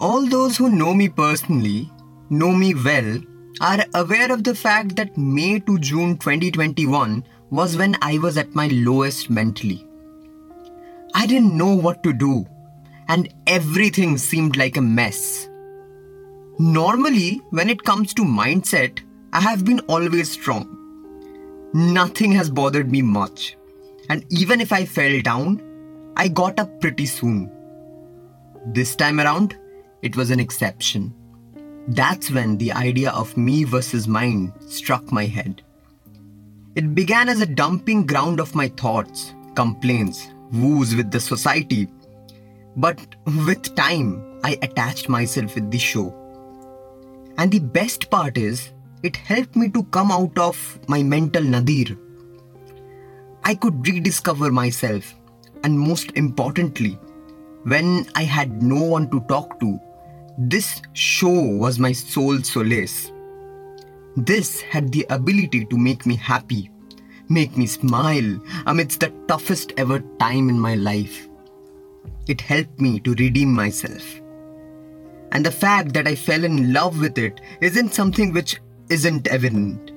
All those who know me personally, know me well, are aware of the fact that May to June 2021 was when I was at my lowest mentally. I didn't know what to do, and everything seemed like a mess. Normally, when it comes to mindset, I have been always strong. Nothing has bothered me much, and even if I fell down, I got up pretty soon. This time around, it was an exception. That's when the idea of me versus Mynd struck my head. It began as a dumping ground of my thoughts, complaints, woos with the society. But with time, I attached myself with the show. And the best part is, it helped me to come out of my mental nadir. I could rediscover myself, and most importantly, when I had no one to talk to, this show was my sole solace. This had the ability to make me happy, make me smile amidst the toughest ever time in my life. It helped me to redeem myself. And the fact that I fell in love with it isn't something which isn't evident.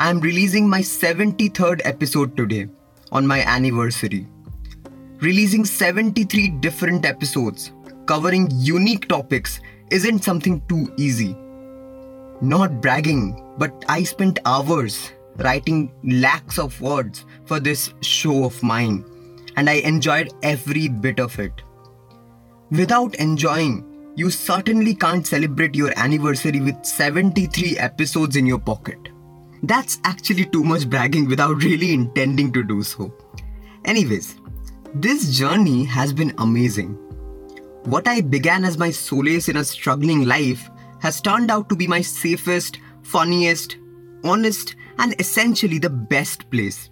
I am releasing my 73rd episode today on my anniversary. Releasing 73 different episodes covering unique topics isn't something too easy. Not bragging, but I spent hours writing lakhs of words for this show of mine, and I enjoyed every bit of it. Without enjoying, you certainly can't celebrate your anniversary with 73 episodes in your pocket. That's actually too much bragging without really intending to do so. Anyways, this journey has been amazing. What I began as my solace in a struggling life has turned out to be my safest, funniest, honest, and essentially the best place.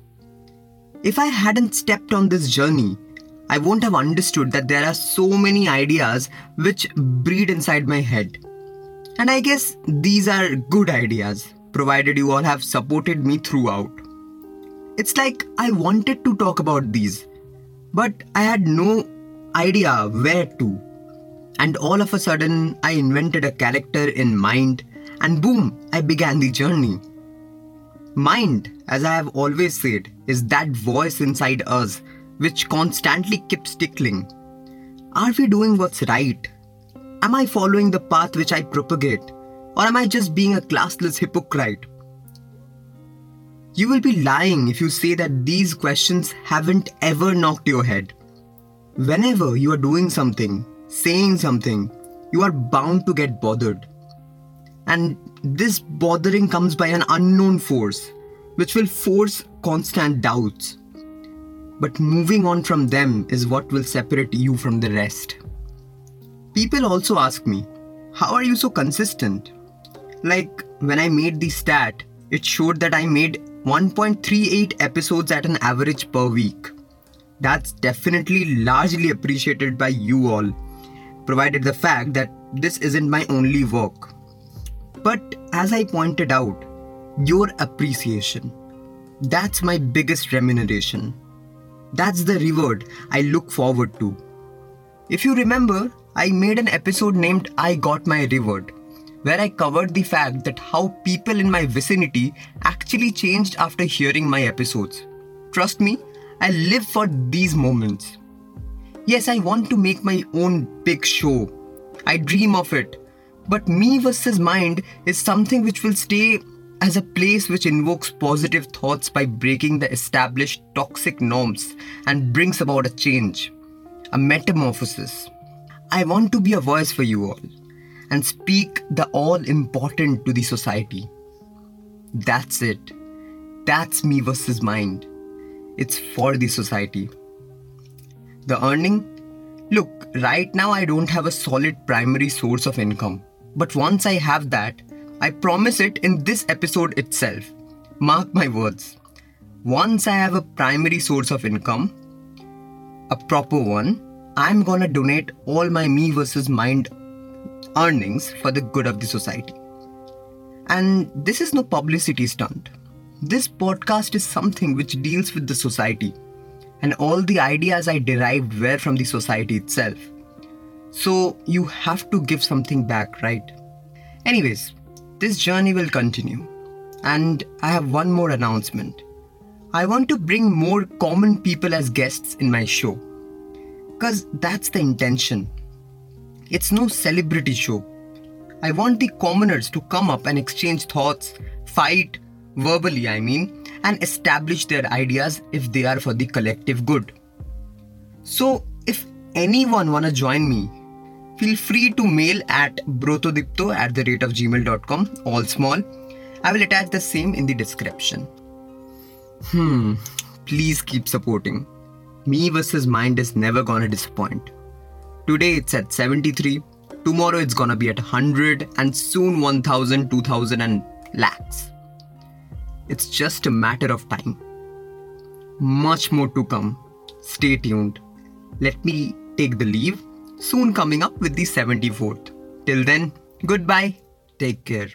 If I hadn't stepped on this journey, I won't have understood that there are so many ideas which breed inside my head. And I guess these are good ideas, provided you all have supported me throughout. It's like I wanted to talk about these, but I had no idea where to. And all of a sudden, I invented a character in mind, and boom, I began the journey. Mind, as I have always said, is that voice inside us which constantly keeps tickling. Are we doing what's right? Am I following the path which I propagate? Or am I just being a classless hypocrite? You will be lying if you say that these questions haven't ever knocked your head. Whenever you are doing something, saying something, you are bound to get bothered. And this bothering comes by an unknown force, which will force constant doubts. But moving on from them is what will separate you from the rest. People also ask me, How are you so consistent? Like, when I made the stat, it showed that I made 1.38 episodes at an average per week. That's definitely largely appreciated by you all, provided the fact that this isn't my only work. But as I pointed out, your appreciation. That's my biggest remuneration. That's the reward I look forward to. If you remember, I made an episode named I Got My Reward, where I covered the fact that how people in my vicinity actually changed after hearing my episodes. Trust me, I live for these moments. Yes, I want to make my own big show. I dream of it. But me versus Mynd is something which will stay as a place which invokes positive thoughts by breaking the established toxic norms and brings about a change, a metamorphosis. I want to be a voice for you all and speak the all important to the society. That's it. That's me versus Mynd. It's for the society. The earning? Look, right now I don't have a solid primary source of income. But once I have that, I promise it in this episode itself. Mark my words. Once I have a primary source of income, a proper one, I'm gonna donate all my me versus Mynd earnings for the good of the society. And this is no publicity stunt. This podcast is something which deals with the society, and all the ideas I derived were from the society itself. So you have to give something back, right? Anyways, this journey will continue. And I have one more announcement. I want to bring more common people as guests in my show. Because that's the intention. It's no celebrity show. I want the commoners to come up and exchange thoughts, fight, verbally, I mean, and establish their ideas if they are for the collective good. So, if anyone wanna join me, feel free to mail at brotodipto at the rate of gmail.com, all small. I will attach the same in the description. Hmm, please keep supporting. Me versus Mynd is never gonna disappoint. Today it's at 73, tomorrow it's gonna be at 100, and soon 1000, 2000, and lakhs. It's just a matter of time. Much more to come. Stay tuned. Let me take the leave, soon coming up with the 74th. Till then, goodbye. Take care.